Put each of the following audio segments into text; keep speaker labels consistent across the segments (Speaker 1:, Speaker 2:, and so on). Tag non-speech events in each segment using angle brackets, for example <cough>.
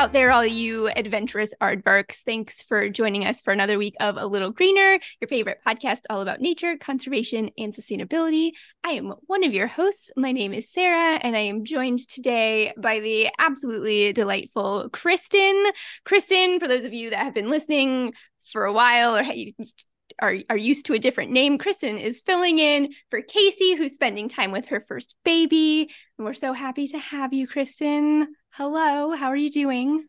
Speaker 1: out there, all you adventurous aardvarks. Thanks for joining us for another week of A Little Greener, your favorite podcast all about nature, conservation, and sustainability. I am one of your hosts. My name is Sara, and I am joined today by the absolutely delightful Kristen. Kristen, for those of you that have been listening for a while or are, are used to a different name, Kristen is filling in for Casey, who's spending time with her first baby. And we're so happy to have you, Kristen. Hello, how are you doing?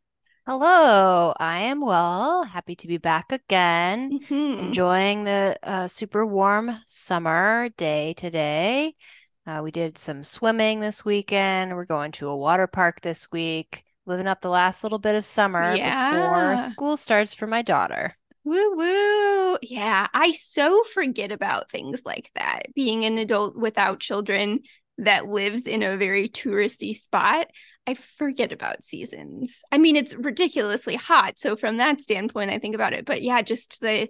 Speaker 2: Hello, I am well. Happy to be back again. Mm-hmm. Enjoying the uh, super warm summer day today. Uh, we did some swimming this weekend. We're going to a water park this week, living up the last little bit of summer yeah. before school starts for my daughter.
Speaker 1: Woo woo. Yeah, I so forget about things like that. Being an adult without children that lives in a very touristy spot, I forget about seasons. I mean, it's ridiculously hot. So, from that standpoint, I think about it. But yeah, just the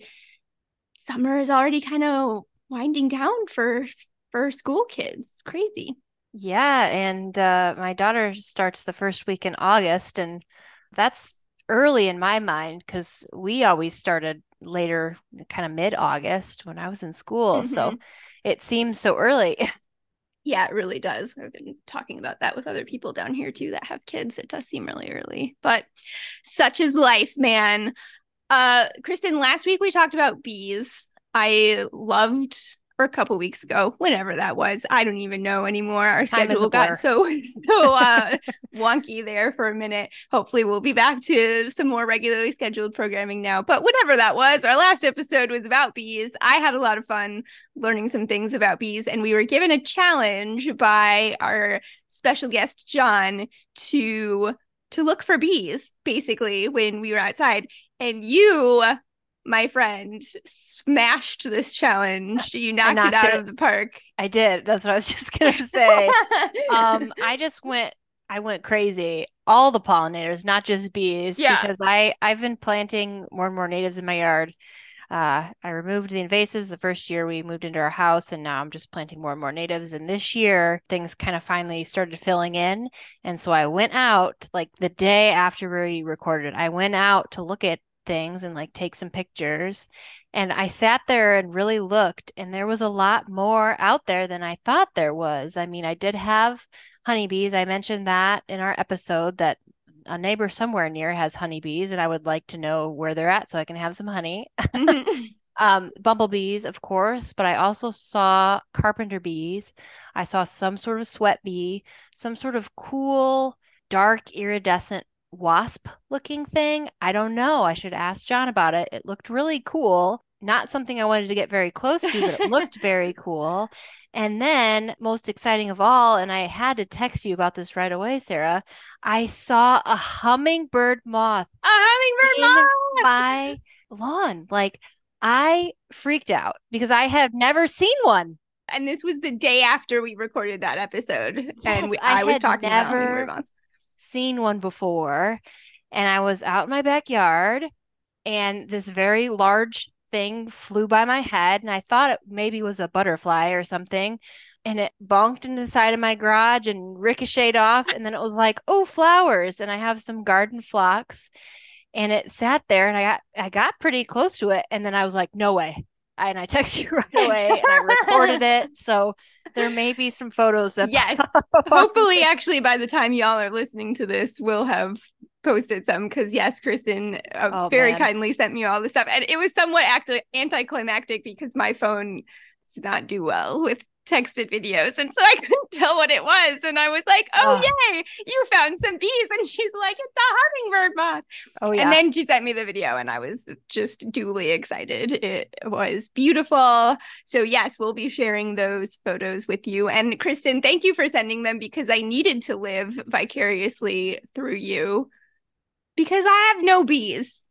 Speaker 1: summer is already kind of winding down for for school kids. It's crazy.
Speaker 2: Yeah, and uh, my daughter starts the first week in August, and that's early in my mind because we always started later, kind of mid August when I was in school. Mm-hmm. So it seems so early. <laughs>
Speaker 1: Yeah, it really does. I've been talking about that with other people down here too that have kids. It does seem really early, but such is life, man. Uh, Kristen, last week we talked about bees. I loved or a couple weeks ago, whenever that was. I don't even know anymore. Our schedule got so <laughs> so uh, wonky there for a minute. Hopefully, we'll be back to some more regularly scheduled programming now. But whatever that was, our last episode was about bees. I had a lot of fun learning some things about bees, and we were given a challenge by our special guest John to to look for bees basically when we were outside and you my friend smashed this challenge. You knocked, knocked it out it. of the park.
Speaker 2: I did. That's what I was <laughs> just <laughs> gonna say. um, I just went I went crazy. All the pollinators, not just bees, yeah. because I I've been planting more and more natives in my yard. Uh, I removed the invasives the first year we moved into our house, and now I'm just planting more and more natives. And this year, things kind of finally started filling in. And so I went out like the day after we recorded. I went out to look at things and like take some pictures. And I sat there and really looked, and there was a lot more out there than I thought there was. I mean, I did have honeybees. I mentioned that in our episode that a neighbor somewhere near has honeybees, and I would like to know where they're at so I can have some honey. Mm-hmm. <laughs> um, bumblebees, of course, but I also saw carpenter bees. I saw some sort of sweat bee, some sort of cool, dark, iridescent wasp looking thing. I don't know. I should ask John about it. It looked really cool. Not something I wanted to get very close to, but it <laughs> looked very cool. And then, most exciting of all, and I had to text you about this right away, Sara. I saw a hummingbird moth.
Speaker 1: A hummingbird moth
Speaker 2: my lawn. Like I freaked out because I have never seen one.
Speaker 1: And this was the day after we recorded that episode, yes, and we, I, I was talking never, about hummingbird moths
Speaker 2: seen one before. And I was out in my backyard and this very large thing flew by my head. And I thought it maybe was a butterfly or something. And it bonked into the side of my garage and ricocheted off. And then it was like, oh, flowers. And I have some garden phlox. And it sat there and I got I got pretty close to it. And then I was like, no way and I text <laughs> you right <laughs> away and I recorded it. So there may be some photos that
Speaker 1: Yes. <laughs> Hopefully actually by the time y'all are listening to this, we'll have posted some because yes, Kristen uh, oh, very man. kindly sent me all the stuff. And it was somewhat act- anticlimactic because my phone does not do well with texted videos. And so I couldn't <laughs> tell what it was. And I was like, oh, oh, yay, you found some bees. And she's like, it's a hummingbird moth. Oh, yeah. And then she sent me the video and I was just duly excited. It was beautiful. So, yes, we'll be sharing those photos with you. And Kristen, thank you for sending them because I needed to live vicariously through you because I have no bees.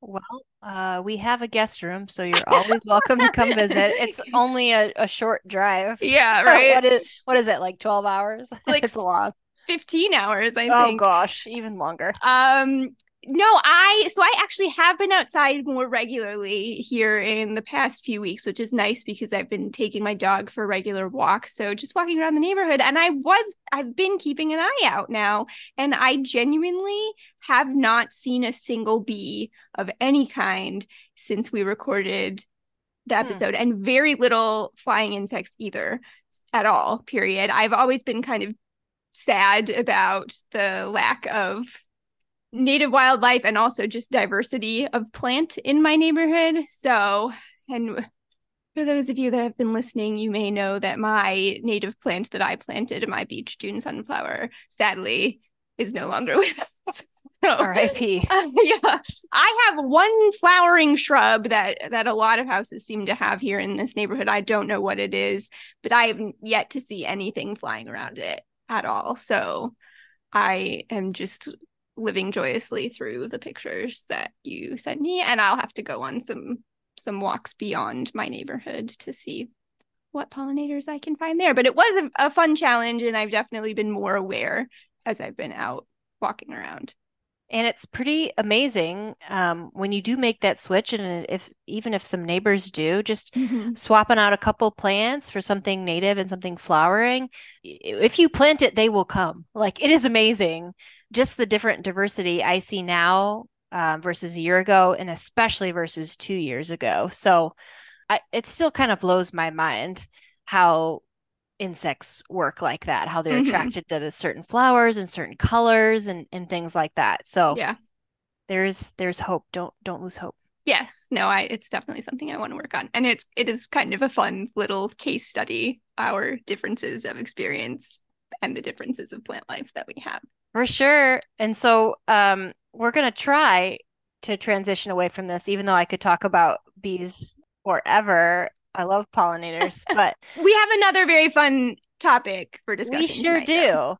Speaker 2: Well, uh, we have a guest room, so you're always welcome to come visit. It's <laughs> only a, a short drive.
Speaker 1: Yeah, <laughs> right.
Speaker 2: what is what is it like? Twelve hours? <laughs>
Speaker 1: Like it's long. Fifteen hours, I
Speaker 2: oh, think. Oh gosh, even longer.
Speaker 1: Um, no, I so I actually have been outside more regularly here in the past few weeks, which is nice because I've been taking my dog for regular walks. So just walking around the neighborhood and I was I've been keeping an eye out now and I genuinely have not seen a single bee of any kind since we recorded the hmm. episode hmm. and very little flying insects either at all, period. I've always been kind of sad about the lack of native wildlife and also just diversity of plant in my neighborhood. So, and for those of you that have been listening, you may know that my native plant that I planted, my beach June sunflower, sadly is no longer with us. <laughs>
Speaker 2: So, R.I.P.
Speaker 1: Uh, <laughs> yeah, I have one flowering shrub that that a lot of houses seem to have here in this neighborhood. I don't know what it is, but I haven't yet to see anything flying around it at all. So I am just living joyously through the pictures that you sent me and I'll have to go on some some walks beyond my neighborhood to see what pollinators I can find there. But it was a, a fun challenge and I've definitely been more aware as I've been out walking around
Speaker 2: and it's pretty amazing um, when you do make that switch and if even if some neighbors do just mm-hmm. swapping out a couple plants for something native and something flowering if you plant it they will come like it is amazing just the different diversity i see now uh, versus a year ago and especially versus two years ago so I, it still kind of blows my mind how insects work like that how they're mm-hmm. attracted to the certain flowers and certain colors and and things like that. So
Speaker 1: yeah.
Speaker 2: there's there's hope. Don't don't lose hope.
Speaker 1: Yes. No i it's definitely something i want to work on. And it's it is kind of a fun little case study our differences of experience and the differences of plant life that we have.
Speaker 2: For sure. And so um we're going to try to transition away from this even though i could talk about bees forever I love pollinators, <laughs> but
Speaker 1: we have another very fun topic for discussion.
Speaker 2: We sure tonight, do. Though.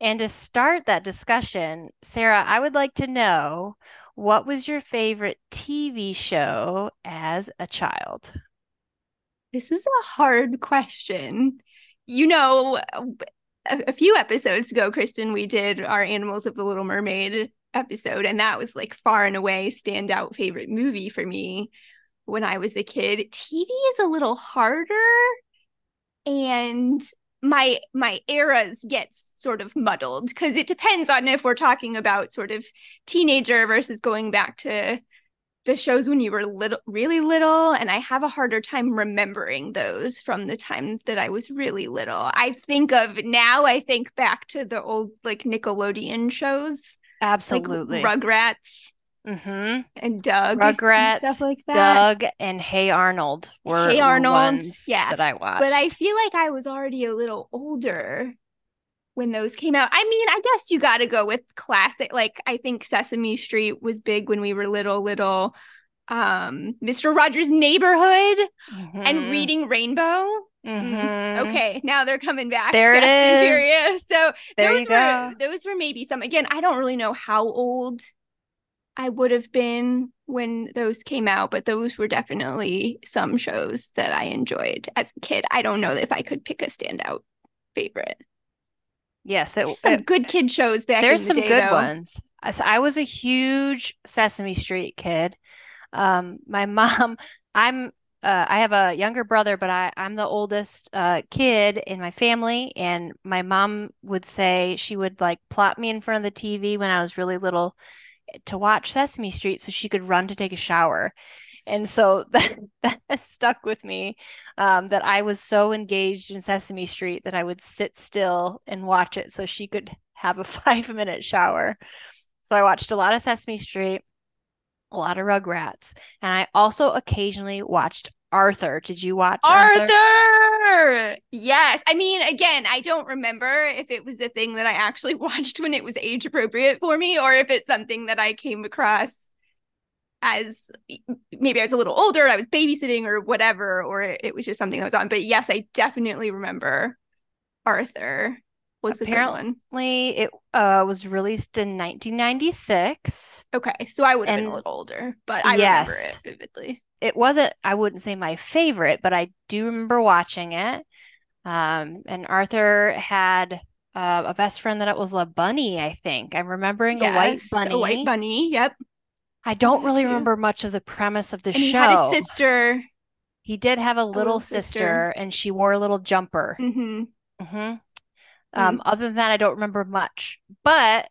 Speaker 2: And to start that discussion, Sara, I would like to know what was your favorite TV show as a child?
Speaker 1: This is a hard question. You know, a, a few episodes ago, Kristen, we did our Animals of the Little Mermaid episode, and that was like far and away standout favorite movie for me when I was a kid. TV is a little harder and my my eras get sort of muddled because it depends on if we're talking about sort of teenager versus going back to the shows when you were little really little. And i have a harder time remembering those from the time that i was really little. I think of now i think back to the old like nickelodeon shows
Speaker 2: absolutely.
Speaker 1: Like rugrats
Speaker 2: Mm-hmm.
Speaker 1: And Doug,
Speaker 2: Rugrats,
Speaker 1: and stuff like that.
Speaker 2: Doug and Hey Arnold were Hey Arnold, ones yeah. that I watched.
Speaker 1: But I feel like I was already a little older when those came out. I mean, I guess you got to go with classic. Like I think Sesame Street was big when we were little, little. Um, Mr. Rogers' Neighborhood mm-hmm. and Reading Rainbow. Mm-hmm. Okay, now they're coming back.
Speaker 2: There it is.
Speaker 1: So there those were go. those were maybe some. Again, I don't really know how old I would have been when those came out, but those were definitely some shows that I enjoyed as a kid. I don't know if I could pick a standout favorite.
Speaker 2: Yes, it,
Speaker 1: some it, good kid shows back.
Speaker 2: There's
Speaker 1: the
Speaker 2: some day, good though. ones. I was a huge Sesame Street kid. Um, my <laughs> mom, I'm uh, I have a younger brother, but I, I'm the oldest uh, kid in my family. And my mom would say she would like plop me in front of the TV when I was really little to watch Sesame Street so she could run to take a shower. And so <laughs> that, that stuck with me um, that I was so engaged in Sesame Street that I would sit still and watch it so she could have a <laughs> five minute shower. So I watched a lot of Sesame Street, a lot of Rugrats, and I also occasionally watched Arthur. Did you watch
Speaker 1: Arthur? Arthur? Yes. I mean, again, I don't remember if it was a thing that I actually <laughs> watched when it was age appropriate for me or if it's something that I came across as maybe I was a little older, I was babysitting or whatever, or it was just something that was on. But yes, I definitely remember Arthur was
Speaker 2: apparently it uh, was released in 1996.
Speaker 1: Okay, so I would have been a little older, but I yes, remember it vividly
Speaker 2: it wasn't I wouldn't say my favorite, but I do remember watching it. Um, and Arthur had uh, a best friend that was a bunny, I think. I'm remembering yes, a white bunny.
Speaker 1: A white bunny, yep.
Speaker 2: I don't really remember much of the premise of the
Speaker 1: and
Speaker 2: show.
Speaker 1: He had a sister.
Speaker 2: He did have a little, a little sister, sister, and she wore a little jumper.
Speaker 1: Mm-hmm.
Speaker 2: Mm-hmm. Um, mm-hmm. Other than that, I don't remember much. But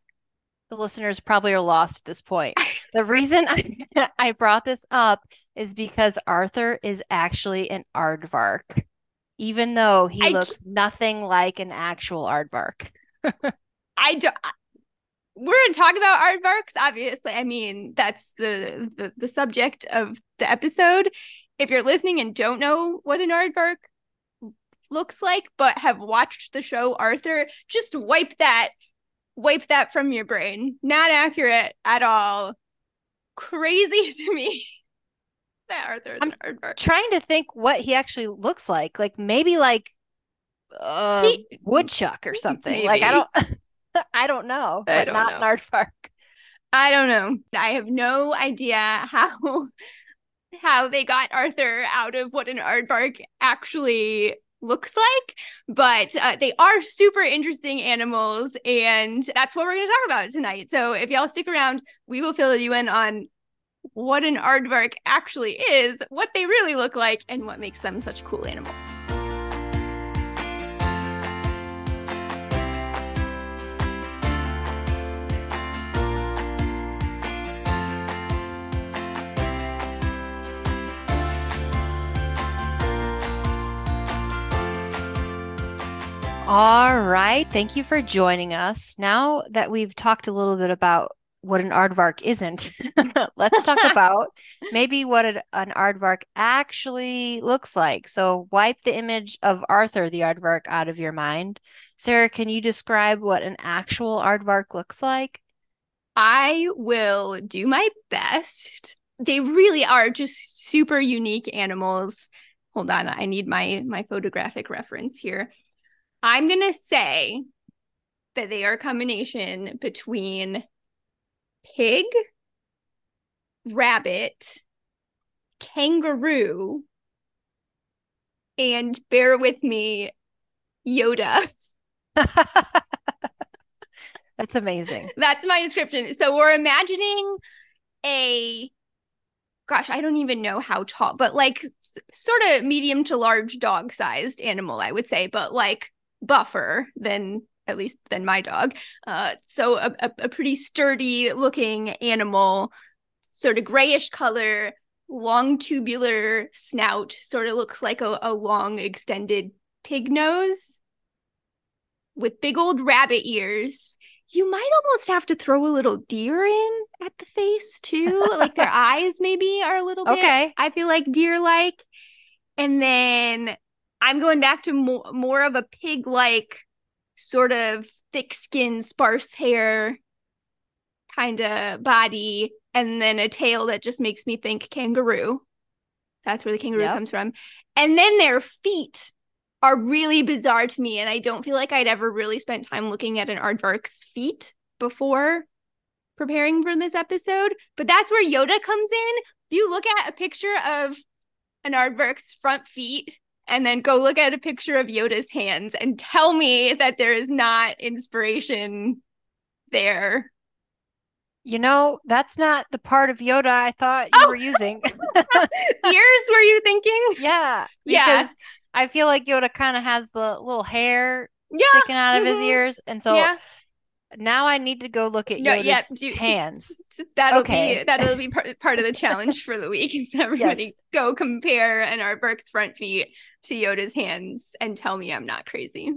Speaker 2: the listeners probably are lost at this point. <laughs> the reason I, <laughs> I brought this up is because Arthur is actually an aardvark, even though he I looks nothing like an actual aardvark. <laughs>
Speaker 1: I don't. We're to talk about aardvarks, obviously. I mean, that's the, the the subject of the episode. If you're listening and don't know what an aardvark looks like, but have watched the show Arthur, just wipe that wipe that from your brain. Not accurate at all. Crazy <laughs> to me. That Arthur is I'm an aardvark.
Speaker 2: Trying to think what he actually looks like. Like maybe like uh he, woodchuck or something. Maybe. Like I don't <laughs> I don't know, but don't not know. an aardvark.
Speaker 1: I don't know. I have no idea how <laughs> how they got Arthur out of what an aardvark actually looks like, but uh, they are super interesting animals, and that's what we're going to talk about tonight. So if y'all stick around, we will fill you in on what an aardvark actually is, what they really look like, and what makes them such cool animals.
Speaker 2: All right. Thank you for joining us. Now that we've talked a little bit about what an aardvark isn't, <laughs> let's talk <laughs> about maybe what an, aardvark actually looks like. So, wipe the image of Arthur the aardvark out of your mind. Sara, can you describe what an actual aardvark looks like?
Speaker 1: I will do my best. They really are just super unique animals. Hold on, I need my my photographic reference here. I'm going to say that they are a combination between pig, rabbit, kangaroo, and bear with me, Yoda. <laughs>
Speaker 2: That's amazing.
Speaker 1: That's my description. So we're imagining a gosh, I don't even know how tall, but like s- sort of medium to large dog sized animal, I would say, but like buffer than at least than my dog. Uh, so a, a, a pretty sturdy looking animal, sort of grayish color, long tubular snout, sort of looks like a, a long extended pig nose with big old rabbit ears. You might almost have to throw a little deer in at the face too. like their <laughs> eyes maybe are a little bit. Okay. I feel like deer like. And then I'm going back to more, more of a pig like sort of thick skin, sparse hair kind of body, and then a tail that just makes me think kangaroo. That's where the kangaroo yep. comes from. And then their feet are really bizarre to me. And I don't feel like I'd ever really spent time looking at an aardvark's feet before preparing for this episode. But that's where Yoda comes in. If you look at a picture of an aardvark's front feet, and then go look at a picture of Yoda's hands and tell me that there is not inspiration there.
Speaker 2: You know, that's not the part of Yoda I thought you oh. were using. <laughs> <laughs>
Speaker 1: Ears, were you thinking?
Speaker 2: Yeah. Yeah. I feel like Yoda kind of has the little hair yeah. sticking out of mm-hmm. his ears. And so yeah now I need to go look at no, Yoda's yeah, do, hands.
Speaker 1: That'll okay. be that'll be <laughs> part, part of the challenge for the week. Is everybody yes. go compare an aardvark's front feet to Yoda's hands and tell me I'm not crazy.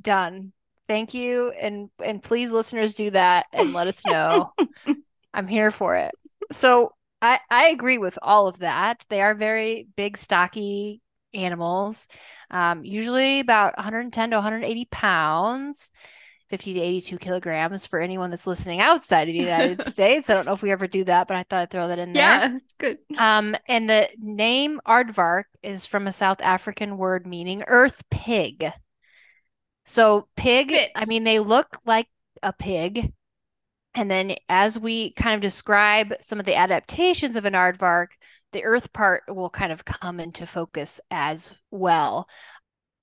Speaker 2: Done. Thank you, and and please, listeners, do that and let us know. <laughs> I'm here for it. So I I agree with all of that. They are very big, stocky animals, um, usually about 110 to 180 pounds. 50 to 82 kilograms for anyone that's listening outside of the United <laughs> States. I don't know if we ever do that, but I thought I'd throw that in there.
Speaker 1: Yeah, it's good.
Speaker 2: Um, and the name aardvark is from a South African word meaning earth pig. So pig, Fits. I mean, they look like a pig. And then as we kind of describe some of the adaptations of an aardvark, the earth part will kind of come into focus as well.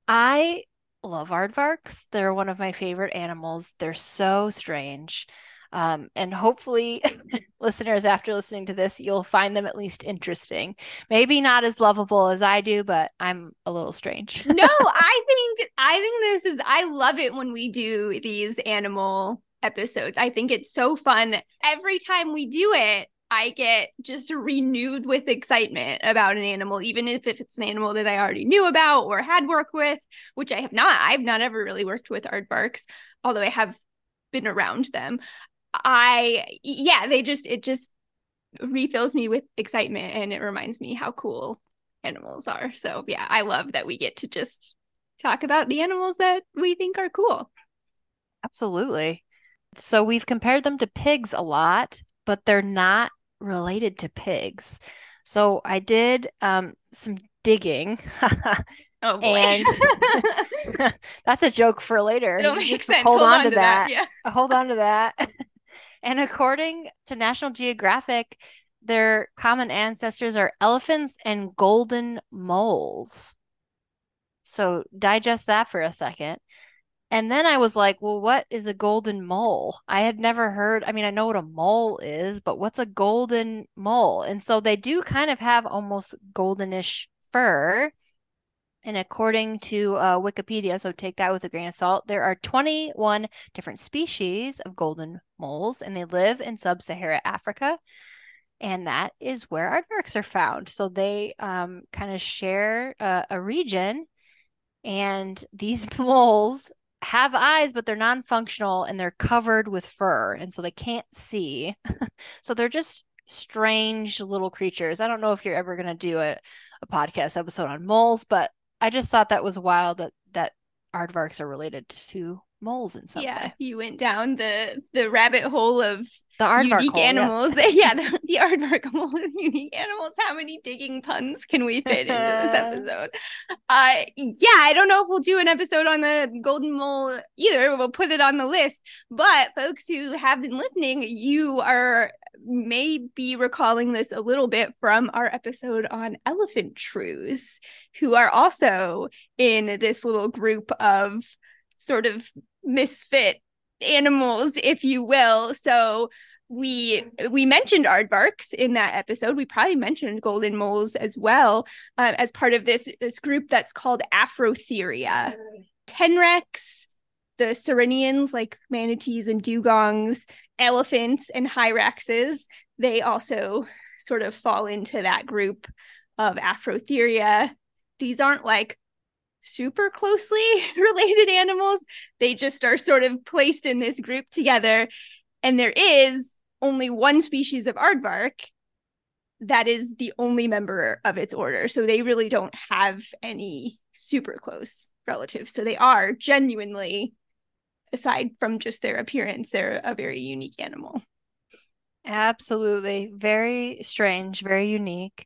Speaker 2: I love aardvarks. They're one of my favorite animals. They're so strange. Um, and hopefully, <laughs> listeners, after listening to this, you'll find them at least interesting. Maybe not as lovable as I do, but I'm a little strange.
Speaker 1: no, <laughs> I think I think this is I love it when we do these animal episodes. I think it's so fun. Every time we do it, I get just renewed with excitement about an animal, even if, it's an animal that I already knew about or had worked with, which I have not. I've not ever really worked with aardvarks, although I have been around them. I, yeah, they just, it just refills me with excitement and it reminds me how cool animals are. So, yeah, I love that we get to just talk about the animals that we think are cool.
Speaker 2: Absolutely. So, we've compared them to pigs a lot, but they're not related to pigs. So I did um, some digging. <laughs>
Speaker 1: oh boy. And <laughs>
Speaker 2: that's a joke for later.
Speaker 1: It'll make sense. Hold, hold on, on, to, that. that.
Speaker 2: Yeah. <laughs> Hold on to that. and according to National Geographic, their common ancestors are elephants and golden moles. So digest that for a second. And then I was like, well, what is a golden mole? I had never heard, I mean, I know what a mole is, but what's a golden mole? And so they do kind of have almost goldenish fur. And according to uh, Wikipedia, so take that with a grain of salt, there are 21 different species of golden moles, and they live in sub Sahara Africa. And that is where aardvarks are found. So they um, kind of share uh, a region. And these <laughs> moles have eyes, but they're non functional and they're covered with fur. And so they can't see. <laughs> so they're just strange little creatures. I don't know if you're ever going to do a, a podcast episode on moles, but I just thought that was wild that, that aardvarks are related to moles in some
Speaker 1: yeah,
Speaker 2: way.
Speaker 1: you went down the the rabbit hole of
Speaker 2: the aardvark
Speaker 1: unique animals. Yes. <laughs> yeah, the, the aardvark <laughs> unique animals. How many digging puns can we fit into this <laughs> episode? Uh, yeah, I don't know if we'll do an episode on the golden mole either. We'll put it on the list. But folks who have been listening, you are may be recalling this a little bit from our episode on elephant shrews, who are also in this little group of sort of misfit animals, if you will. So we we mentioned aardvarks in that episode. We probably mentioned golden moles as well uh, as part of this this group that's called Afrotheria. Tenrecs, the sirenians like manatees and dugongs, elephants and hyraxes, they also sort of fall into that group of Afrotheria. These aren't like super closely <laughs> related animals. They just are sort of placed in this group together. And there is only one species of aardvark that is the only member of its order. So they really don't have any super close relatives. So they are genuinely, aside from just their appearance, they're a very unique animal.
Speaker 2: Absolutely. Very strange, very unique.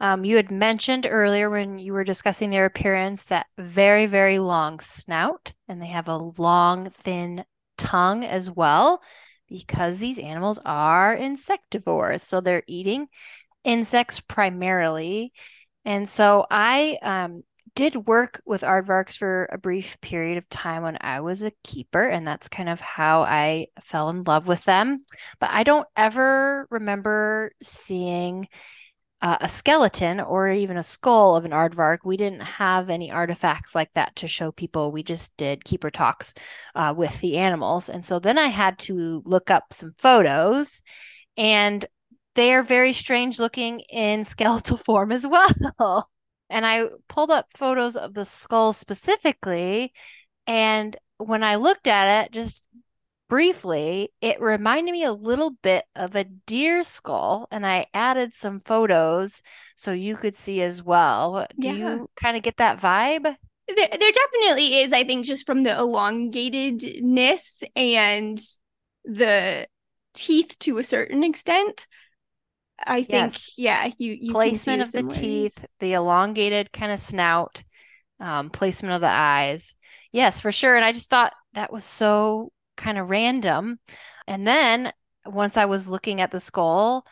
Speaker 2: Um, you had mentioned earlier when you were discussing their appearance that very, very long snout, and they have a long, thin tongue as well, because these animals are insectivores. So they're eating insects primarily. And so I um, did work with aardvarks for a brief period of time when I was a keeper, and that's kind of how I fell in love with them. But I don't ever remember seeing uh, a skeleton or even a skull of an aardvark. We didn't have any artifacts like that to show people. We just did keeper talks uh, with the animals. And so then I had to look up some photos, and they are very strange looking in <laughs> skeletal form as well. and I pulled up photos of the skull specifically. And when I looked at it, just briefly, it reminded me a little bit of a deer skull, and I added some photos so you could see as well. Do yeah. you kind of get that vibe?
Speaker 1: There, there definitely is, I think, just from the elongatedness and the teeth to a certain extent. I think, yes. yeah, you, you
Speaker 2: placement of the teeth, the elongated kind of snout, um, placement of the eyes. Yes, for sure. And I just thought that was so kind of random. And then once I was looking at the skull,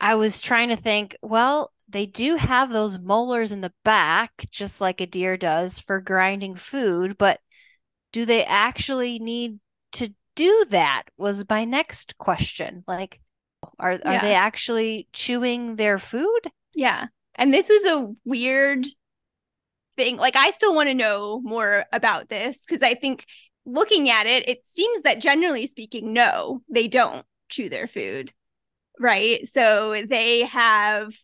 Speaker 2: I was trying to think, well, they do have those molars in the back, just like a deer does for grinding food, but do they actually need to do that? Was my next question. Like, are, are yeah. they actually chewing their food?
Speaker 1: Yeah. And this was a weird thing. Like, I still want to know more about this because I think looking at it, it seems that generally speaking, no, they don't chew their food. Right. So they have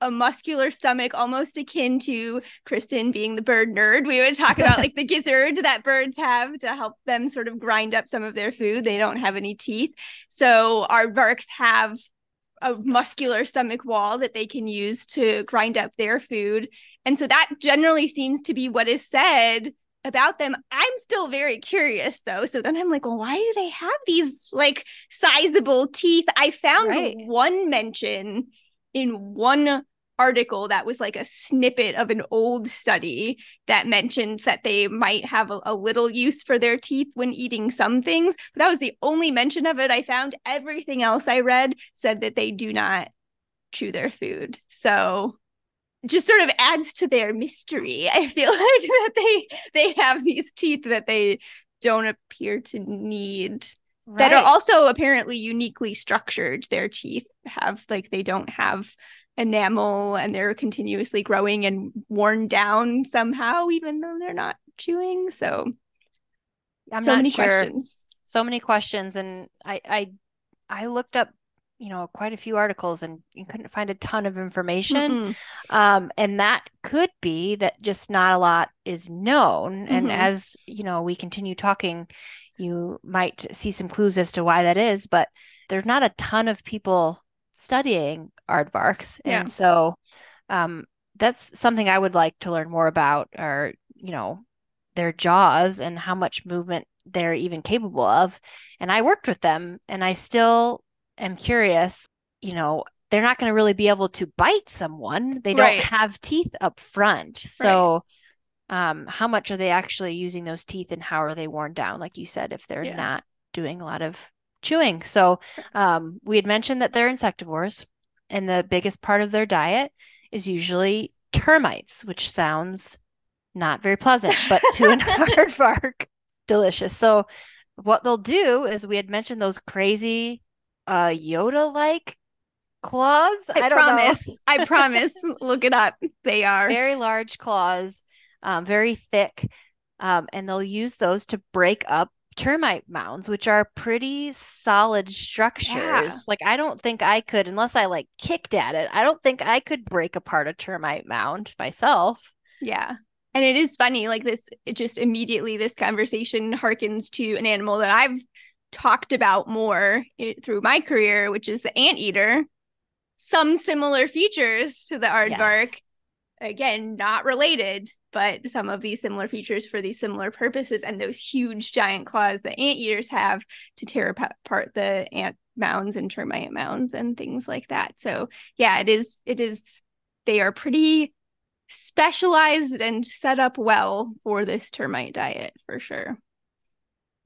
Speaker 1: a muscular stomach almost akin to Kristen being the bird nerd. We would talk about like the <laughs> gizzard that birds have to help them sort of grind up some of their food. They don't have any teeth. So aardvarks have a muscular stomach wall that they can use to grind up their food. And so that generally seems to be what is said about them. I'm still very curious though. So then I'm like, well, why do they have these like sizable teeth? I found right. one mention in one article that was like a snippet of an old study that mentioned that they might have a, a, little use for their teeth when eating some things. But that was the only mention of it I found. Everything else I read said that they do not chew their food. So just sort of adds to their mystery. I feel <laughs> like that they they have these teeth that they don't appear to need right. that are also apparently uniquely structured. Their teeth have like they don't have enamel and they're continuously growing and worn down somehow, even though they're not chewing. So
Speaker 2: I'm so many sure. questions. So many questions. And I I I looked up you know quite a few articles and you couldn't find a ton of information um, and that could be that just not a lot is known mm-hmm. and as you know we continue talking you might see some clues as to why that is, but there's not a ton of people studying aardvarks. Yeah. And so um, that's something I would like to learn more about, or, you know, their jaws and how much movement they're even capable of. And I worked with them and I still am curious, you know, they're not going to really be able to bite someone. They don't have teeth up front. So, right um, how much are they actually using those teeth and how are they worn down like you said if they're yeah. not doing a lot of chewing so um, we had mentioned that they're insectivores and the biggest part of their diet is usually termites which sounds not very pleasant but to an <laughs> aardvark <laughs> delicious so what they'll do is we had mentioned those crazy uh yoda like claws
Speaker 1: i, I promise i <laughs> promise look it up they are
Speaker 2: very large claws um, very thick, um, and they'll use those to break up termite mounds, which are pretty solid structures. Yeah. Like I don't think I could, unless I like kicked at it. I don't think I could break apart a termite mound myself.
Speaker 1: Yeah. And it is funny, like this, it just immediately this conversation harkens to an animal that I've talked about more through my career, which is the anteater. Some similar features to the aardvark. Yes again not related but some of these similar features for these similar purposes and those huge giant claws that anteaters have to tear apart the ant mounds and termite mounds and things like that so yeah it is it is they are pretty specialized and set up well for this termite diet for sure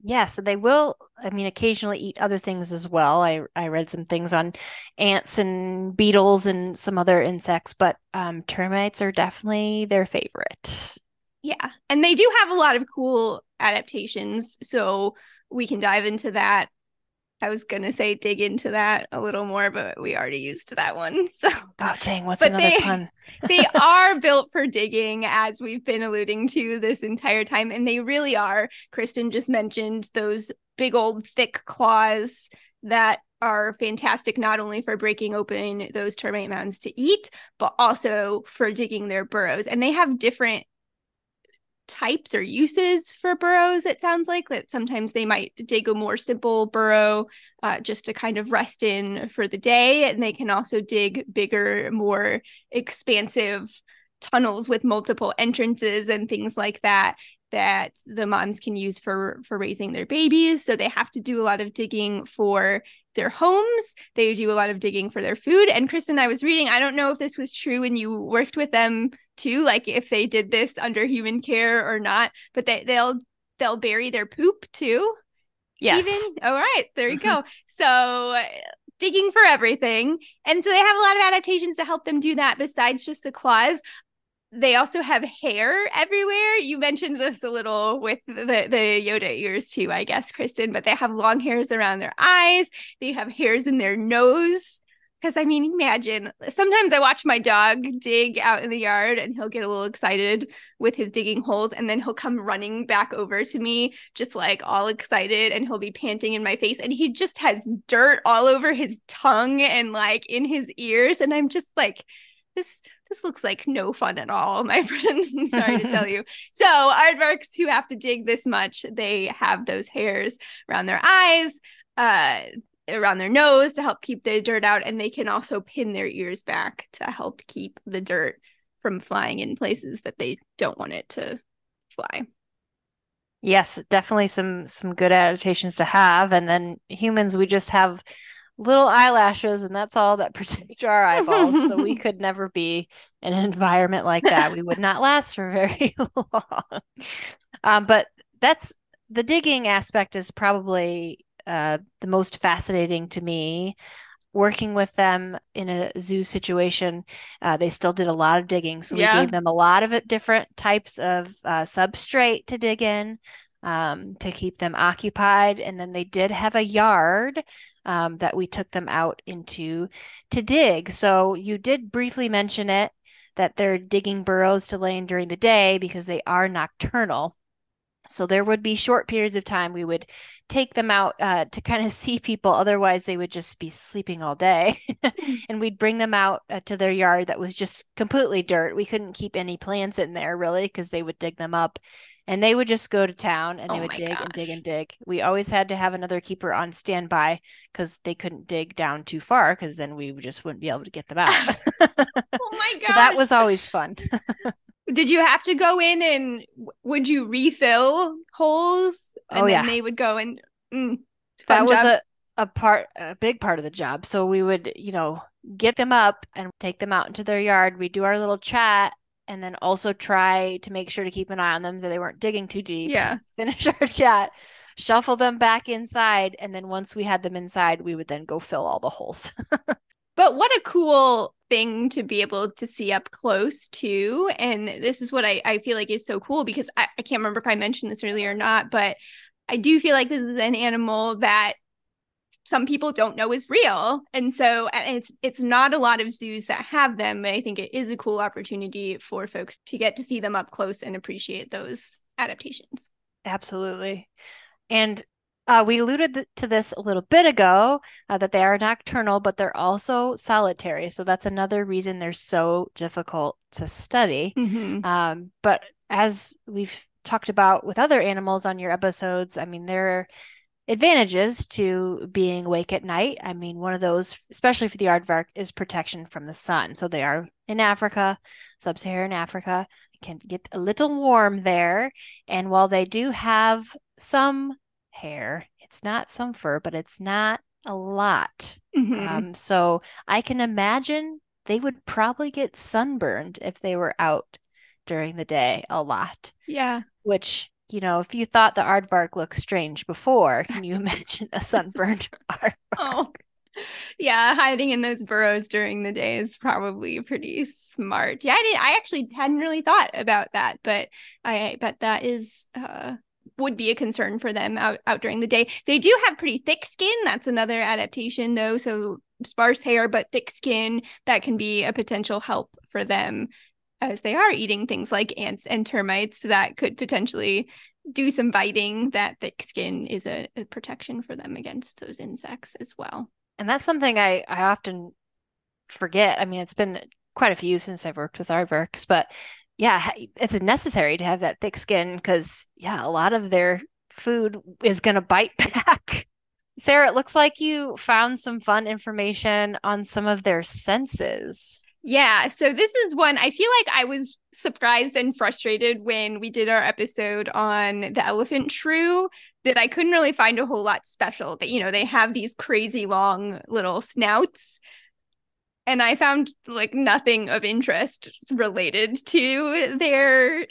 Speaker 2: Yes, they will. I mean, occasionally eat other things as well. I I read some things on ants and beetles and some other insects, but um, termites are definitely their favorite.
Speaker 1: Yeah, and they do have a lot of cool adaptations, so we can dive into that I was gonna say dig into that a little more, but we already used that one. <laughs> So
Speaker 2: oh dang, what's but another
Speaker 1: they,
Speaker 2: pun? <laughs>
Speaker 1: they <laughs> are built for digging, as we've been alluding to this entire time, and they really are. Kristen just mentioned those big old thick claws that are fantastic not only for breaking open those termite mounds to eat, but also for digging their burrows. And they have different types or uses for burrows it sounds like that sometimes they might dig a more simple burrow uh, just to kind of rest in for the day. And they can also dig bigger more expansive tunnels with multiple entrances and things like that that the moms can use for for raising their babies. So they have to do a lot of digging for their homes. They do a lot of digging for their food. And kristen i was reading i don't know if this was true when you worked with them too like if they did this under human care or not but they, they'll they'll bury their poop too.
Speaker 2: Yes.
Speaker 1: Even? All right. There you mm-hmm. go so digging for everything. And so they have a lot of adaptations to help them do that besides just the claws. They also have hair everywhere. You mentioned this a little with the, the Yoda ears too, I guess, Kristen, but they have long hairs around their eyes. They have hairs in their nose because I mean, imagine sometimes I watch my dog dig out in the yard and he'll get a little excited with his digging holes and then he'll come running back over to me, just like all excited, and he'll be panting in my face. And he just has dirt all over his tongue and like in his ears. And I'm just like, this this looks like no fun at all, my <laughs> friend. I'm sorry to tell <laughs> you. So, aardvarks who have to dig this much, they have those hairs around their eyes. Uh, around their nose to help keep the dirt out and they can also pin their ears back to help keep the dirt from flying in places that they don't want it to fly
Speaker 2: yes definitely some some good adaptations to have and then humans we just have little eyelashes and that's all that <laughs> protect our eyeballs so we <laughs> could never be in an environment like that we would not last for very <laughs> long um, but that's the digging aspect is probably uh, the most fascinating to me. Working with them in a zoo situation, uh, they still did a lot of digging. So yeah. we gave them a lot of different types of uh, substrate to dig in um, to keep them occupied. And then they did have a yard um, that we took them out into to dig. So you did briefly mention it that they're digging burrows to lay in during the day because they are nocturnal. So there would be short periods of time we would take them out uh, to kind of <laughs> see people. Otherwise, they would just be sleeping all day. <laughs> and we'd bring them out uh, to their yard that was just completely dirt. We couldn't keep any plants in there really because they would dig them up. And they would just go to town and they oh would dig gosh. and dig and dig. We always had to have another keeper on standby because they couldn't dig down too far because then we just wouldn't be able to get them out. <laughs>
Speaker 1: oh my god! <laughs>
Speaker 2: so that was always fun. <laughs>
Speaker 1: Did you have to go in and would you refill holes? And
Speaker 2: oh, yeah.
Speaker 1: then they would go and mm,
Speaker 2: that was a, a part a big part of the job. So we would, you know, get them up and take them out into their yard. We do our little chat and then also try to make sure to keep an eye on them that they weren't digging too deep.
Speaker 1: Yeah. <laughs>
Speaker 2: Finish our chat, shuffle them back inside, and then once we had them inside, we would then go fill all the holes. <laughs>
Speaker 1: but what a cool thing to be able to see up close too. And this is what I, I feel like is so cool because I, I can't remember if I mentioned this earlier or not, but I do feel like this is an animal that some people don't know is real. And so and it's it's not a lot of zoos that have them, but I think it is a cool opportunity for folks to get to see them up close and appreciate those adaptations.
Speaker 2: Absolutely. And uh, we alluded to this a little bit ago uh, that they are nocturnal, but they're also solitary. So that's another reason they're so difficult to study. Mm-hmm. Um, but as we've talked about with other animals on your episodes, I mean, there are advantages to being awake at night. I mean, one of those, especially for the aardvark, is protection from the sun. So they are in Africa, sub Saharan Africa, can get a little warm there. And while they do have some hair. It's not some fur, but it's not a lot. Mm-hmm. Um, so I can imagine they would probably get sunburned if they were out during the day a lot.
Speaker 1: Yeah.
Speaker 2: Which, you know, if you thought the aardvark looked strange before, can you <laughs> imagine a sunburned <laughs> aardvark?
Speaker 1: Oh. Yeah, hiding in those burrows during the day is probably pretty smart. Yeah, I did I actually hadn't really thought about that, but I bet that is uh would be a concern for them out, out during the day. They do have pretty thick skin. That's another adaptation, though. So sparse hair, but thick skin that can be a potential help for them as they are eating things like ants and termites that could potentially do some biting. That thick skin is a, a protection for them against those insects as well.
Speaker 2: And that's something I, I often forget. I mean, it's been quite a few since I've worked with aardvarks, but yeah, it's necessary to have that thick skin because, yeah, a lot of their food is going to bite <laughs> back. Sara, it looks like you found some fun information on some of their senses.
Speaker 1: Yeah. So this is one I feel like I was surprised and frustrated when we did our episode on the elephant shrew that I couldn't really find a whole lot special. That, you know, they have these crazy long little snouts and I found like nothing of interest related to their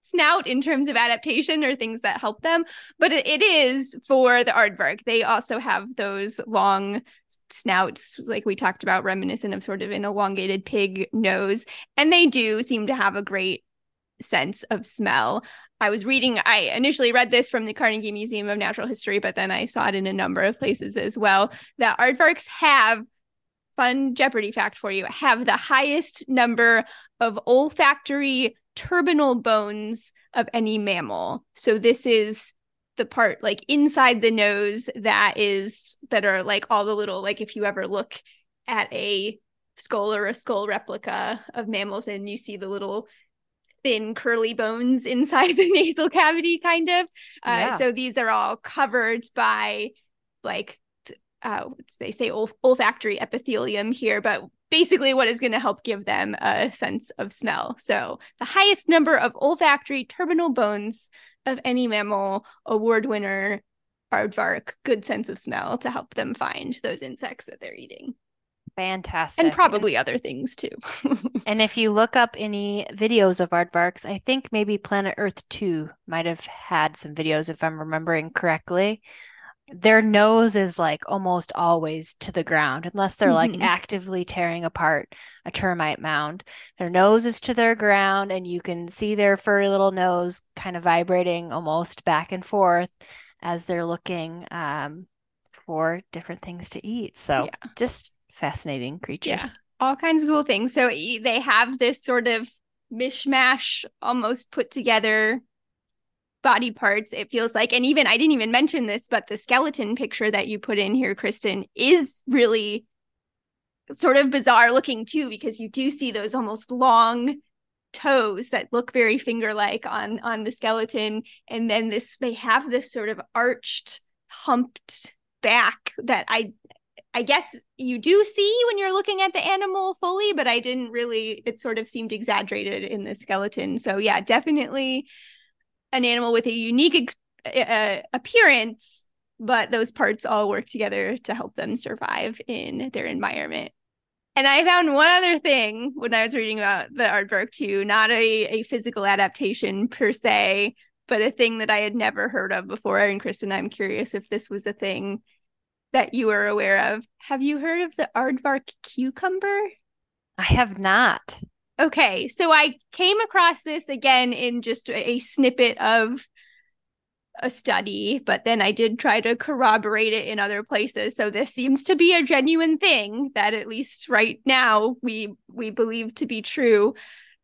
Speaker 1: snout in terms of adaptation or things that help them, but it, is for the aardvark. They also have those long snouts, like we talked about, reminiscent of sort of an elongated pig nose, and they do seem to have a great sense of smell. I was reading, I initially read this from the Carnegie Museum of Natural History, but then I saw it in a number of places as well that aardvarks have fun Jeopardy fact for you have the highest number of olfactory turbinal bones of any mammal. So this is the part like inside the nose that is that are like all the little like if you ever look at a skull or a skull replica of mammals and you see the little thin curly bones inside <laughs> the nasal cavity kind of uh, yeah. so these are all covered by like uh, they say olf- olfactory epithelium here but basically what is going to help give them a sense of smell so the highest number of olfactory turbinal bones of any mammal award winner aardvark good sense of smell to help them find those insects that they're eating
Speaker 2: Fantastic.
Speaker 1: And probably other things too. <laughs>
Speaker 2: and if you look up any videos of aardvarks, I think maybe Planet Earth 2 might have had some videos if I'm remembering correctly. Their nose is like almost always to the ground unless they're mm-hmm. like actively tearing apart a termite mound. Their nose is to their ground and you can see their furry little nose kind of vibrating almost back and forth as they're looking um, for different things to eat. So yeah. just fascinating creatures. Yeah,
Speaker 1: all kinds of cool things. So they have this sort of mishmash, almost put together body parts, it feels like. And even, I didn't even mention this, but the skeleton picture that you put in here, Kristen, is really sort of bizarre looking too, because you do see those almost long toes that look very finger like on on the skeleton and then this they have this sort of arched humped back that i I guess you do see when you're looking at the animal fully, but I didn't really, it sort of seemed exaggerated in the skeleton. So, yeah, definitely an animal with a unique uh, appearance, but those parts all work together to help them survive in their environment. And I found one other thing when I was reading about the aardvark too, not a, a physical adaptation per se, but a thing that I had never heard of before. And Kristen, I'm curious if this was a thing that you were aware of. Have you heard of the aardvark cucumber?
Speaker 2: I have not.
Speaker 1: Okay, so I came across this again in just a snippet of a study, but then I did try to corroborate it in other places. So this seems to be a genuine thing that at least right now we we believe to be true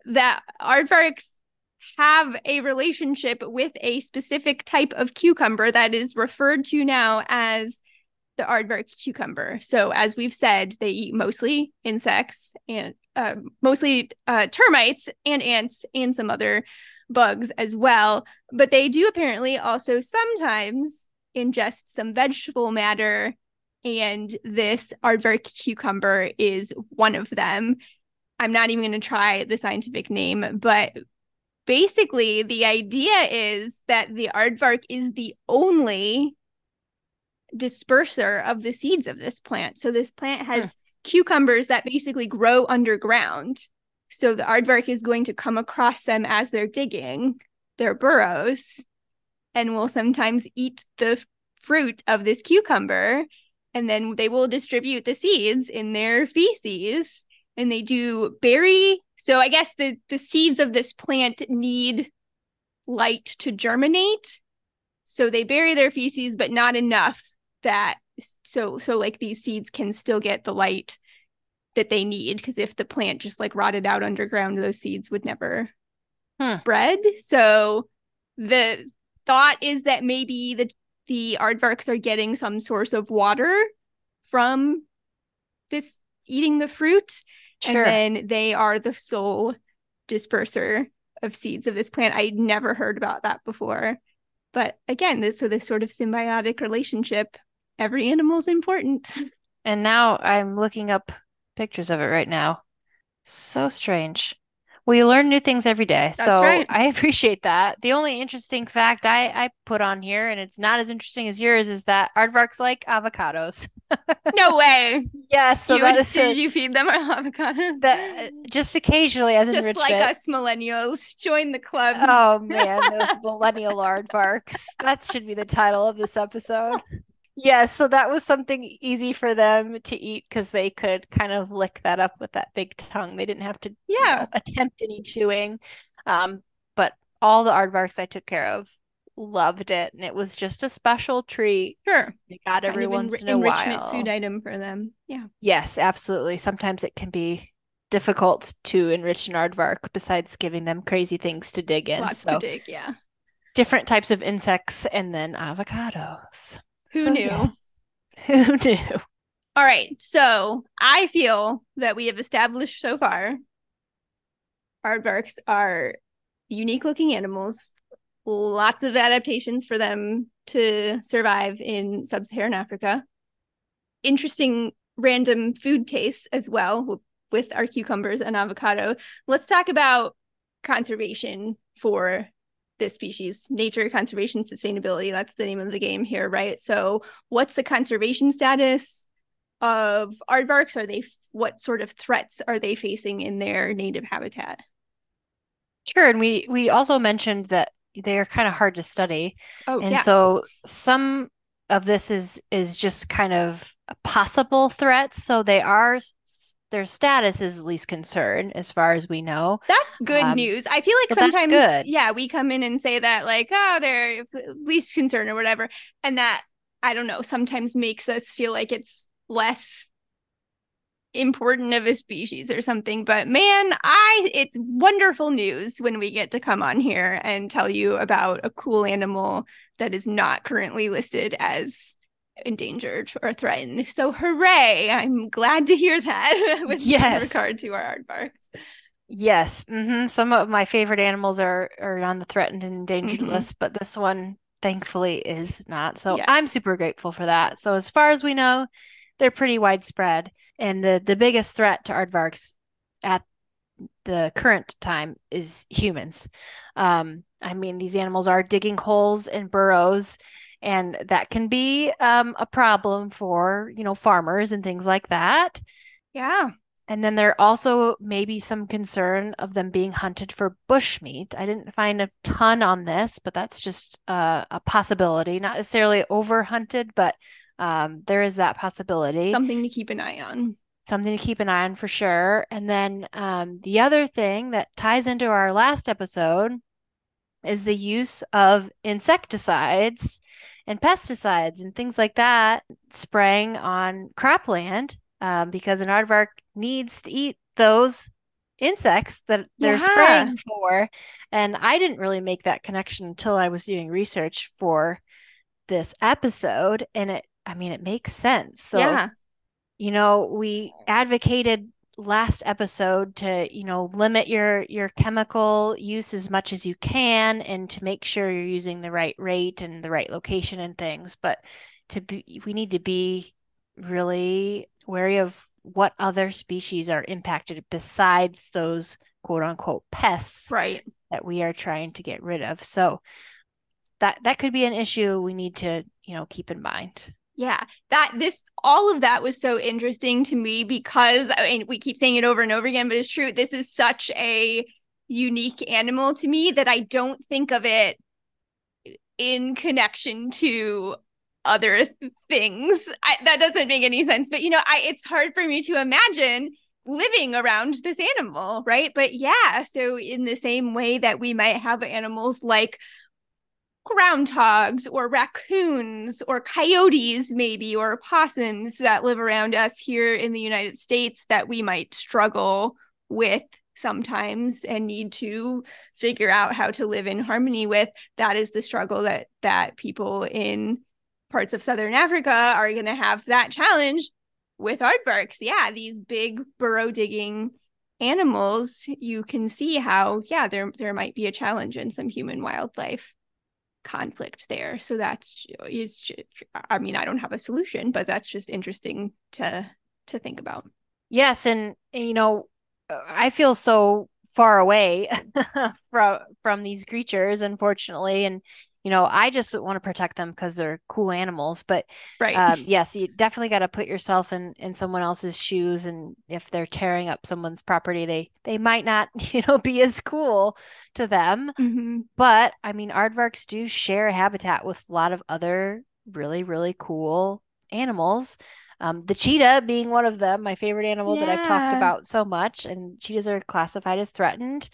Speaker 1: that aardvarks have a relationship with a specific type of cucumber that is referred to now as the aardvark cucumber. So, as we've said, they eat mostly insects and uh, mostly uh, termites and ants and some other bugs as well. But they do apparently also sometimes ingest some vegetable matter. And this aardvark cucumber is one of them. I'm not even going to try the scientific name, but basically, the idea is that the aardvark is the only disperser of the seeds of this plant. So this plant has hmm. cucumbers that basically grow underground. So the aardvark is going to come across them as they're digging their burrows and will sometimes eat the fruit of this cucumber and then they will distribute the seeds in their feces and they do bury so i guess the the seeds of this plant need light to germinate so they bury their feces but not enough that so so like these seeds can still get the light that they need because if the plant just like rotted out underground those seeds would never huh. spread so the thought is that maybe the the aardvarks are getting some source of water from this eating the fruit sure. and then they are the sole disperser of seeds of this plant i'd never heard about that before but again this so this sort of symbiotic relationship every animal's important. <laughs>
Speaker 2: And now I'm looking up pictures of it right now. So strange. We learn new things every day. That's so right. I <laughs> appreciate that. The only interesting fact I, I put on here, and it's not as interesting as yours, is that aardvarks like avocados.
Speaker 1: no <laughs> way.
Speaker 2: Yes. So
Speaker 1: you
Speaker 2: that
Speaker 1: is did a, you feed them avocados?
Speaker 2: That uh, just occasionally as
Speaker 1: just
Speaker 2: enrichment.
Speaker 1: like us millennials, join the club.
Speaker 2: Oh man, those millennial aardvarks. That should be the title of this episode. Yes, so that was something easy for them to eat because they could kind of lick that up with that big tongue. They didn't have to
Speaker 1: yeah.
Speaker 2: You know, attempt any chewing. Um, but all the aardvarks I took care of loved it, and it was just a special treat.
Speaker 1: Sure,
Speaker 2: they got kind every once in a while.
Speaker 1: food item for them. Yeah.
Speaker 2: Yes, absolutely. Sometimes it can be difficult to enrich an aardvark besides giving them crazy things to dig in.
Speaker 1: Lots so, to dig, yeah.
Speaker 2: Different types of insects and then avocados.
Speaker 1: Who so, knew? Yes. <laughs>
Speaker 2: Who knew?
Speaker 1: All right. So I feel that we have established so far aardvarks are unique looking animals, lots of adaptations for them to survive in sub Saharan Africa. Interesting random food tastes as well with our cucumbers and avocado. Let's talk about conservation for this species nature conservation sustainability that's the name of the game here right? So what's the conservation status of aardvarks? Are they what sort of threats are they facing in their native habitat?
Speaker 2: Sure and we we also mentioned that they are kind of hard to study.
Speaker 1: Oh,
Speaker 2: and
Speaker 1: yeah.
Speaker 2: so some of this is is just kind of possible threats. So they are their status is least concern as far as we know.
Speaker 1: That's good um, news. I feel like sometimes yeah, we come in and say that like, oh, they're least concern or whatever. And that I don't know, sometimes makes us feel like it's less important of a species or something. But man, I it's wonderful news when we get to come on here and tell you about a cool animal that is not currently listed as endangered or threatened. So hooray! I'm glad to hear that <laughs> with yes. regard to our aardvarks.
Speaker 2: Yes, mm-hmm. some of my favorite animals are are on the threatened and endangered mm-hmm. list, but this one thankfully is not. So yes. I'm super grateful for that. So as far as we know, they're pretty widespread, and the the biggest threat to aardvarks at the current time is humans. Um, I mean, these animals are digging holes and burrows and that can be um, a problem for you know farmers and things like that.
Speaker 1: Yeah.
Speaker 2: And then there also may be some concern of them being hunted for bushmeat i didn't find a ton on this but that's just uh, a possibility. Not necessarily over hunted but um, there is that possibility.
Speaker 1: Something to keep an eye on.
Speaker 2: Something to keep an eye on for sure. And then um, the other thing that ties into our last episode is the use of insecticides and pesticides and things like that spraying on cropland um, because an aardvark needs to eat those insects that they're yeah. spraying for. And I didn't really make that connection until I was doing research for this episode. And it, I mean, it makes sense. So, yeah. you know, we advocated last episode to you know limit your your chemical use as much as you can and to make sure you're using the right rate and the right location and things. But to be we need to be really wary of what other species are impacted besides those quote unquote pests
Speaker 1: right.
Speaker 2: that we are trying to get rid of. So that that could be an issue we need to you know keep in mind
Speaker 1: yeah, that this all of that was so interesting to me because mean we keep saying it over and over again, but it's true. This is such a unique animal to me that I don't think of it in connection to other <laughs> things. I, that doesn't make any sense. But you know, I it's hard for me to imagine living around this animal, right? But yeah, so in the same way that we might have animals like groundhogs or raccoons or coyotes, maybe, or possums that live around us here in the United States that we might struggle with sometimes and need to figure out how to live in harmony with. That is the struggle that that people in parts of southern africa are going to have that challenge with aardvarks. Yeah these big burrow digging animals you can see how yeah there there might be a challenge in some human wildlife conflict there. So that's is i mean i don't have a solution but that's just interesting to to think about.
Speaker 2: Yes and you know i feel so far away <laughs> from from these creatures unfortunately and you know i just want to protect them because they're cool animals but
Speaker 1: right
Speaker 2: um, yes you definitely got to put yourself in in someone else's shoes and if they're tearing up someone's property they they might not <laughs> you know be as cool to them
Speaker 1: mm-hmm.
Speaker 2: but i mean aardvarks do share habitat with a lot of other really really cool animals um, the cheetah being one of them my favorite animal yeah. that i've talked about so much and cheetahs are classified as threatened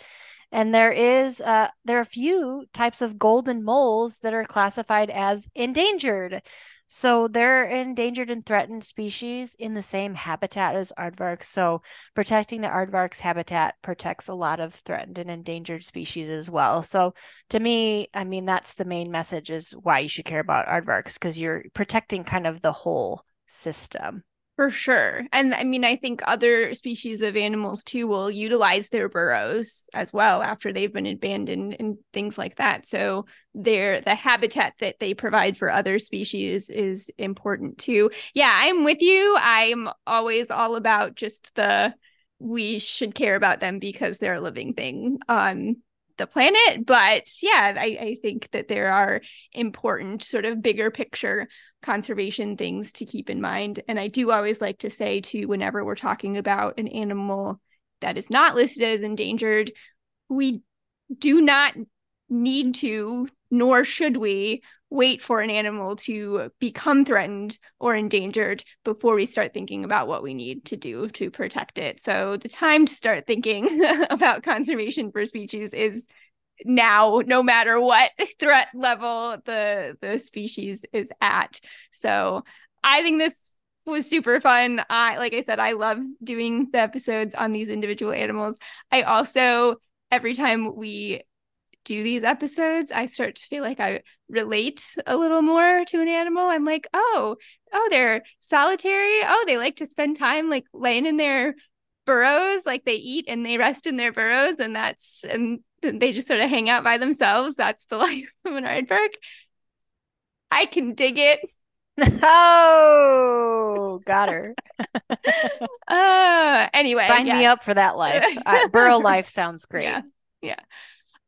Speaker 2: and there is uh, there are a few types of golden moles that are classified as endangered. So they're endangered and threatened species in the same habitat as aardvarks. So protecting the aardvark's habitat protects a lot of threatened and endangered species as well. So to me, I mean that's the main message is why you should care about aardvarks because you're protecting kind of the whole system.
Speaker 1: For sure. And I mean, I think other species of animals too will utilize their burrows as well after they've been abandoned and things like that. So their the habitat that they provide for other species is important too. Yeah, I'm with you. I'm always all about just the we should care about them because they're a living thing on the planet. But yeah, I, I think that there are important sort of bigger picture conservation things to keep in mind. And I do always like to say, too, whenever we're talking about an animal that is not listed as endangered, we do not need to, nor should we, wait for an animal to become threatened or endangered before we start thinking about what we need to do to protect it. So the time to start thinking <laughs> about conservation for species is now no matter what <laughs> threat level the the species is at. So i think this was super fun. I like i said i love doing the episodes on these individual animals. I also every time we do these episodes i start to feel like i relate a little more to an animal. I'm like oh oh they're solitary. Oh they like to spend time like laying in their burrows like they eat and they rest in their burrows and that's and they just sort of hang out by themselves. That's the <laughs> life of an aardvark. I can dig it. <laughs>
Speaker 2: Oh, got her. <laughs>
Speaker 1: uh, anyway,
Speaker 2: sign yeah. me up for that life. Uh, burrow life sounds great.
Speaker 1: Yeah, yeah.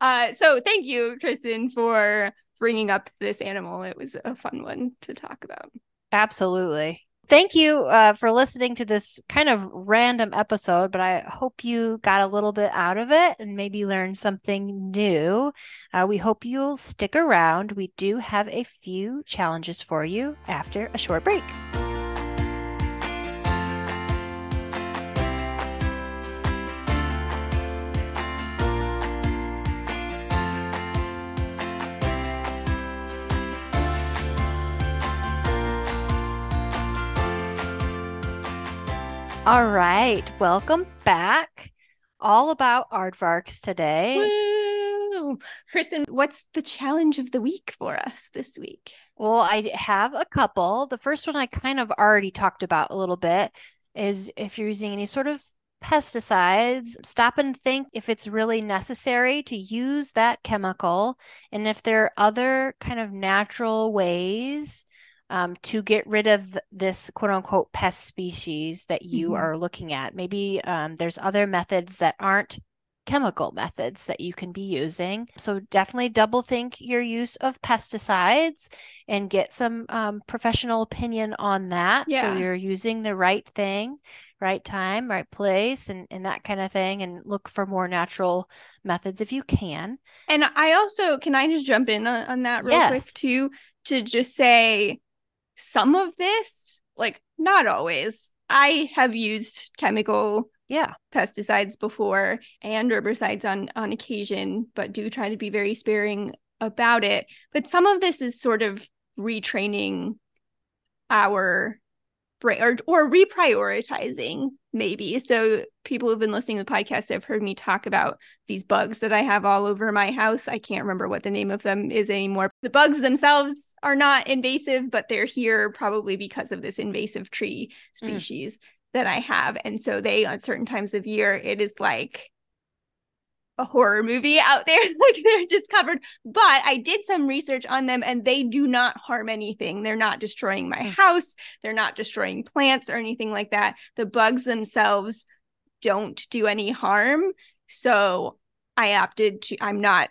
Speaker 1: Uh, so thank you, Kristen, for bringing up this animal. It was a fun one to talk about.
Speaker 2: Absolutely. Thank you uh, for listening to this kind of random episode, but I hope you got a little bit out of it and maybe learned something new. Uh, we hope you'll stick around. We do have a few challenges for you after a short break. All right, welcome back. All about aardvarks today.
Speaker 1: Woo! Kristen, what's the challenge of the week for us this week?
Speaker 2: Well, I have a couple. The first one I kind of already talked about a little bit is if you're using any sort of pesticides, stop and think if it's really necessary to use that chemical and if there are other kind of natural ways um, to get rid of this quote unquote pest species that you mm-hmm. are looking at. Maybe um, there's other methods that aren't chemical methods that you can be using. So definitely double think your use of pesticides and get some um, professional opinion on that. Yeah. So you're using the right thing, right time, right place, and, and that kind of thing, and look for more natural methods if you can.
Speaker 1: And I also, can I just jump in on, on that real yes. quick too? To just say, some of this, like not always. I have used chemical
Speaker 2: yeah
Speaker 1: pesticides before and herbicides on on occasion, but do try to be very sparing about it. But some of this is sort of retraining our brain or, or reprioritizing maybe. So people who've been listening to the podcast have heard me talk about these bugs that I have all over my house. I can't remember what the name of them is anymore. The bugs themselves are not invasive, but they're here probably because of this invasive tree mm. species mm. that I have. And so they on certain times of year, it is like a horror movie out there. <laughs> like they're just covered. But I did some research on them and they do not harm anything. They're not destroying my hmm. house. They're not destroying plants or anything like that. The bugs themselves don't do any harm. So I opted to, I'm not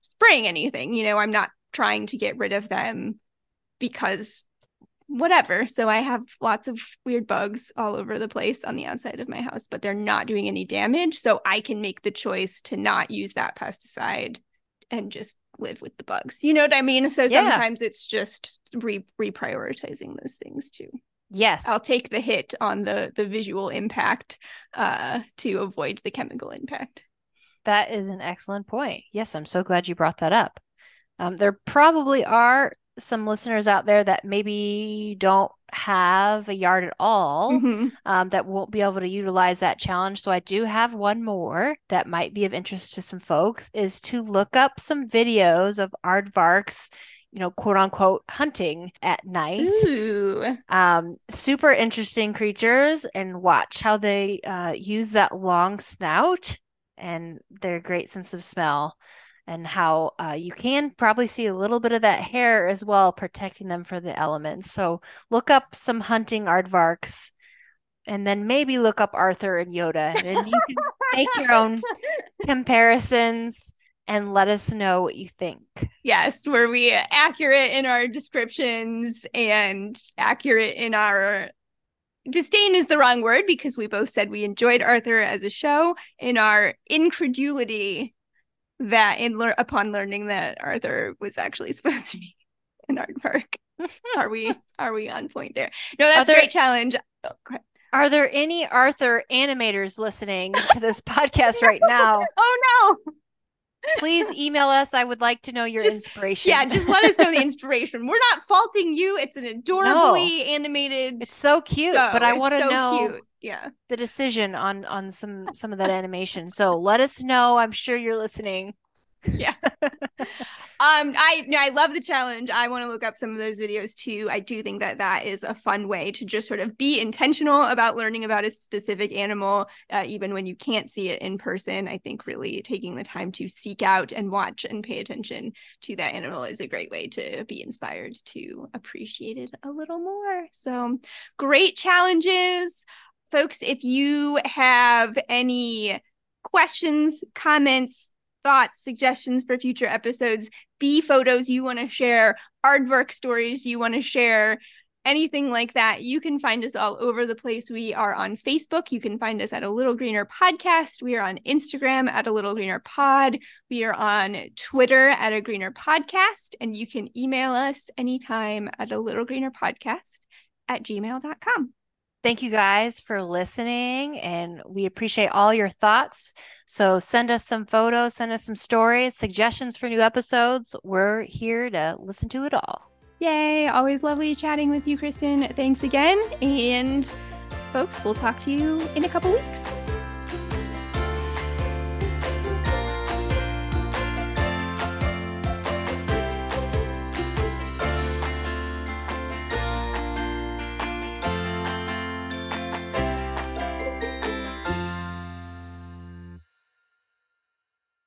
Speaker 1: spraying anything, you know, I'm not trying to get rid of them because whatever. So I have lots of weird bugs all over the place on the outside of my house, but they're not doing any damage. So I can make the choice to not use that pesticide and just live with the bugs. You know what I mean? So yeah. sometimes it's just re- reprioritizing those things too.
Speaker 2: Yes.
Speaker 1: I'll take the hit on the the visual impact uh to avoid the chemical impact.
Speaker 2: That is an excellent point. Yes, I'm so glad you brought that up. Um, there probably are some listeners out there that maybe don't have a yard at all mm-hmm. um, that won't be able to utilize that challenge. So i do have one more that might be of interest to some folks is to look up some videos of aardvarks you know quote unquote hunting at night. Um, super interesting creatures and watch how they uh, use that long snout and their great sense of smell and how uh, you can probably see a little bit of that hair as well, protecting them for the elements. So look up some hunting aardvarks and then maybe look up Arthur and Yoda, and you can <laughs> make your own comparisons and let us know what you think.
Speaker 1: Yes, were we accurate in our descriptions and accurate in our disdain is the wrong word because we both said we enjoyed Arthur as a show. In our incredulity, that in le- upon learning that Arthur was actually <laughs> supposed to be an aardvark. <laughs> are we are we on point there? No, that's a great challenge. Oh,
Speaker 2: are there any Arthur animators listening to this <laughs> podcast right now?
Speaker 1: Oh no.
Speaker 2: Please email us. I would like to know your
Speaker 1: just,
Speaker 2: inspiration.
Speaker 1: Yeah, just let us know the inspiration. We're not faulting you. It's an adorably no. animated.
Speaker 2: It's so cute, show. but I want to
Speaker 1: so
Speaker 2: know
Speaker 1: cute. Yeah
Speaker 2: the decision on on some some of that animation. So let us know. I'm sure you're listening.
Speaker 1: yeah. <laughs> um, I I love the challenge. I want to look up some of those videos too. I do think that that is a fun way to just sort of be intentional about learning about a specific animal, uh, even when you can't see it in person. I think really taking the time to seek out and watch and pay attention to that animal is a great way to be inspired to appreciate it a little more. So, great challenges, folks. If you have any questions, comments thoughts, suggestions for future episodes, bee photos you want to share, aardvark stories you want to share, anything like that, you can find us all over the place. We are on Facebook. You can find us at a Little Greener Podcast. We are on Instagram at a Little Greener Pod. We are on Twitter at a Greener Podcast. And you can email us anytime at a Little Greener Podcast at gmail.com.
Speaker 2: Thank you guys for listening, and we appreciate all your thoughts. So send us some photos, send us some stories, suggestions for new episodes. We're here to listen to it all.
Speaker 1: Yay! Always lovely chatting with you, Kristen. Thanks again. And folks, we'll talk to you in a couple weeks.